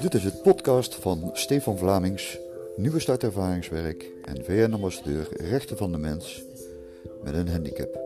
Dit is het podcast van Stefan Vlamings, nieuwe start ervaringswerk en VN-ambassadeur Rechten van de Mens met een handicap.